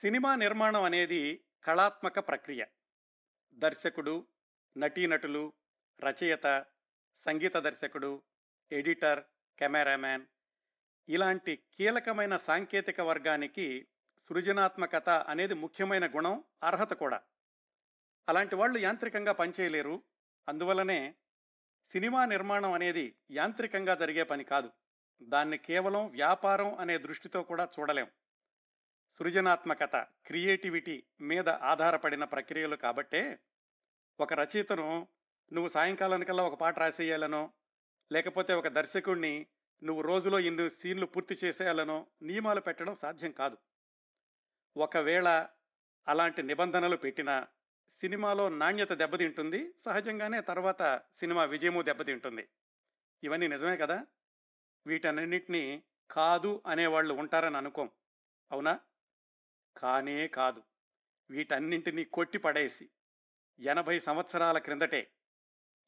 Cinema నిర్మాణం అనేది కళాత్మక ప్రక్రియ. దర్శకుడు నటీనటులు రచయిత సంగీత దర్శకుడు ఎడిటర్ కెమెరామ్యాన్ ఇలాంటి కీలకమైన సాంకేతిక వర్గానికి సృజనాత్మకత అనేది ముఖ్యమైన గుణం అర్హత కూడా. అలాంటి వాళ్ళు యాంత్రికంగా పనిచేయలేరు. అందువలనే సినిమా నిర్మాణం అనేది యాంత్రికంగా జరిగే పని కాదు. దాన్ని కేవలం వ్యాపారం అనే దృష్టితో కూడా చూడలేం. సృజనాత్మకత క్రియేటివిటీ మీద ఆధారపడిన ప్రక్రియలు కాబట్టే ఒక రచయితను నువ్వు సాయంకాలానికల్లా ఒక పాట రాసేయాలనో లేకపోతే ఒక దర్శకుణ్ణి నువ్వు రోజులో ఇన్ని సీన్లు పూర్తి చేసేయాలనో నియమాలు పెట్టడం సాధ్యం కాదు. ఒకవేళ అలాంటి నిబంధనలు పెట్టినా సినిమాలో నాణ్యత దెబ్బతింటుంది సహజంగానే తర్వాత సినిమా విజయము దెబ్బతింటుంది. ఇవన్నీ నిజమే కదా? వీటన్నింటినీ కాదు అనేవాళ్ళు ఉంటారని అనుకోం. అవునా? కానే కాదు. వీటన్నింటినీ కొట్టి పడేసి ఎనభై సంవత్సరాల క్రిందటే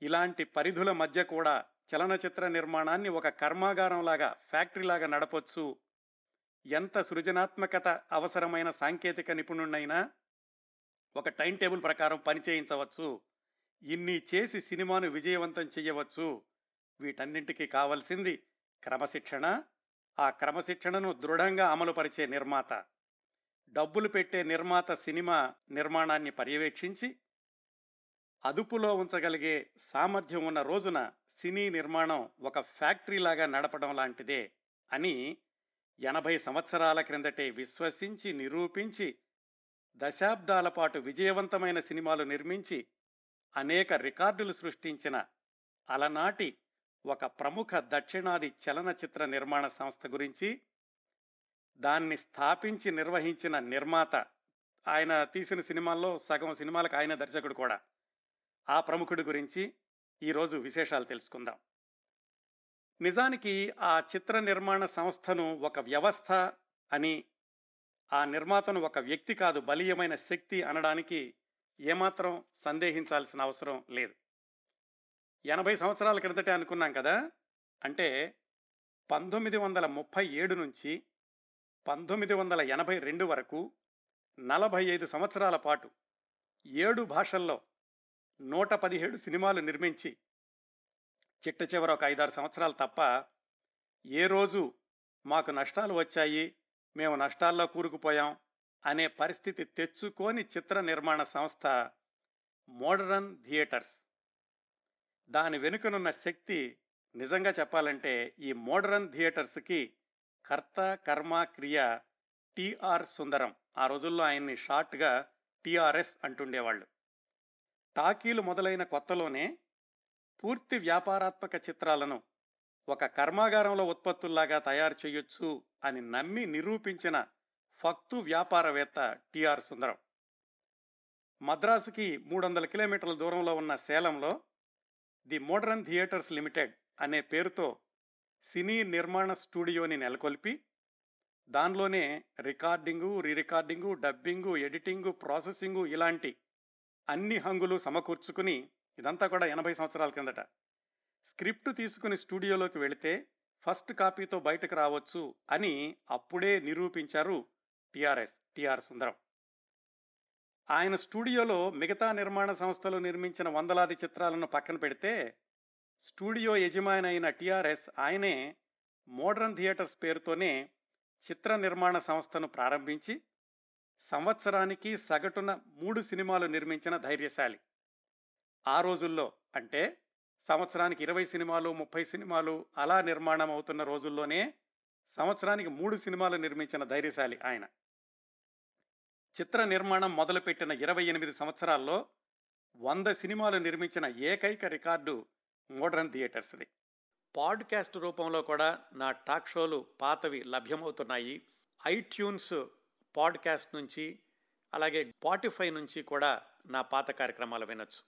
ఇలాంటి పరిధుల మధ్య కూడా చలనచిత్ర నిర్మాణాన్ని ఒక కర్మాగారంలాగా ఫ్యాక్టరీలాగా నడపొచ్చు. ఎంత సృజనాత్మకత అవసరమైన సాంకేతిక నిపుణుణ్ణైనా ఒక టైం టేబుల్ ప్రకారం పని చేయించవచ్చు. ఇన్ని చేసి సినిమాను విజయవంతం చేయవచ్చు వీటన్నింటికి కావలసింది క్రమశిక్షణ. ఆ క్రమశిక్షణను దృఢంగా అమలుపరిచే నిర్మాత. డబ్బులు పెట్టే నిర్మాత సినిమా నిర్మాణాన్ని పర్యవేక్షించి అదుపులో ఉంచగలిగే సామర్థ్యం ఉన్న రోజున సినీ నిర్మాణం ఒక ఫ్యాక్టరీలాగా నడపడం లాంటిదే అని ఎనభై సంవత్సరాల క్రిందటే విశ్వసించి నిరూపించి దశాబ్దాల పాటు విజయవంతమైన సినిమాలు నిర్మించి అనేక రికార్డులు సృష్టించిన అలనాటి ఒక ప్రముఖ దక్షిణాది చలనచిత్ర నిర్మాణ సంస్థ గురించి దాన్ని స్థాపించి నిర్వహించిన నిర్మాత. ఆయన తీసిన సినిమాల్లో సగం సినిమాలకు ఆయన దర్శకుడు కూడా. ఆ ప్రముఖుడి గురించి ఈరోజు విశేషాలు తెలుసుకుందాం. నిజానికి ఆ చిత్ర నిర్మాణ సంస్థను ఒక వ్యవస్థ అని ఆ నిర్మాతను ఒక వ్యక్తి కాదు బలీయమైన శక్తి అనడానికి ఏమాత్రం సందేహించాల్సిన అవసరం లేదు. ఎనభై సంవత్సరాల క్రిందటే అనుకున్నాం కదా? అంటే పంతొమ్మిది వందల ముప్పై ఏడు నుంచి పంతొమ్మిది వందల ఎనభై రెండు వరకు నలభై ఐదు సంవత్సరాల పాటు ఏడు భాషల్లో నూట పదిహేడు సినిమాలు నిర్మించి చిట్ట చివర ఒక ఐదారు సంవత్సరాలు తప్ప ఏ రోజు మాకు నష్టాలు వచ్చాయి మేము నష్టాల్లో కూరుకుపోయాం అనే పరిస్థితి తెచ్చుకోని చిత్ర నిర్మాణ సంస్థ మోడరన్ థియేటర్స్. దాని వెనుకనున్న శక్తి నిజంగా చెప్పాలంటే ఈ మోడరన్ థియేటర్స్కి కర్త కర్మ క్రియ టిఆర్ సుందరం. ఆ రోజుల్లో ఆయన్ని షార్ట్గా టిఆర్ఎస్ అంటుండేవాళ్ళు. టాకీలు మొదలైన కొత్తలోనే పూర్తి వ్యాపారాత్మక చిత్రాలను ఒక కర్మాగారంలో ఉత్పత్తుల్లాగా తయారు చేయొచ్చు అని నమ్మి నిరూపించిన ఫక్తు వ్యాపారవేత్త టిఆర్ సుందరం. మద్రాసుకి మూడు వందల కిలోమీటర్ల దూరంలో ఉన్న సేలంలో ది మోడరన్ థియేటర్స్ లిమిటెడ్ అనే పేరుతో సినీ నిర్మాణ స్టూడియోని నెలకొల్పి దానిలోనే recording re recording dubbing editing processing ఇలాంటి అన్ని హంగులు సమకూర్చుకుని ఇదంతా కూడా ఎనభై సంవత్సరాల కిందట. స్క్రిప్ట్ తీసుకుని స్టూడియోలోకి వెళితే ఫస్ట్ కాపీతో బయటకు రావచ్చు అని అప్పుడే నిరూపించారు టిఆర్ఎస్ టిఆర్ సుందరం. ఆయన స్టూడియోలో మిగతా నిర్మాణ సంస్థలు నిర్మించిన వందలాది చిత్రాలను పక్కన పెడితే స్టూడియో యజమాని అయిన టిఆర్ఎస్ ఆయనే మోడర్న్ థియేటర్స్ పేరుతోనే చిత్ర నిర్మాణ సంస్థను ప్రారంభించి సంవత్సరానికి సగటున మూడు సినిమాలు నిర్మించిన ధైర్యశాలి. ఆ రోజుల్లో అంటే సంవత్సరానికి ఇరవై సినిమాలు ముప్పై సినిమాలు అలా నిర్మాణం అవుతున్న రోజుల్లోనే సంవత్సరానికి మూడు సినిమాలు నిర్మించిన ధైర్యశాలి ఆయన. చిత్ర నిర్మాణం మొదలుపెట్టిన ఇరవై ఎనిమిది సంవత్సరాల్లో వంద సినిమాలు నిర్మించిన ఏకైక రికార్డు మోడర్న్ థియేటర్స్ది. పాడ్కాస్ట్ రూపంలో కూడా నా టాక్ షోలు పాతవి లభ్యమవుతున్నాయి. ఐట్యూన్స్ పాడ్కాస్ట్ నుంచి అలాగే స్పాటిఫై నుంచి కూడా నా పాత కార్యక్రమాలు వినొచ్చు.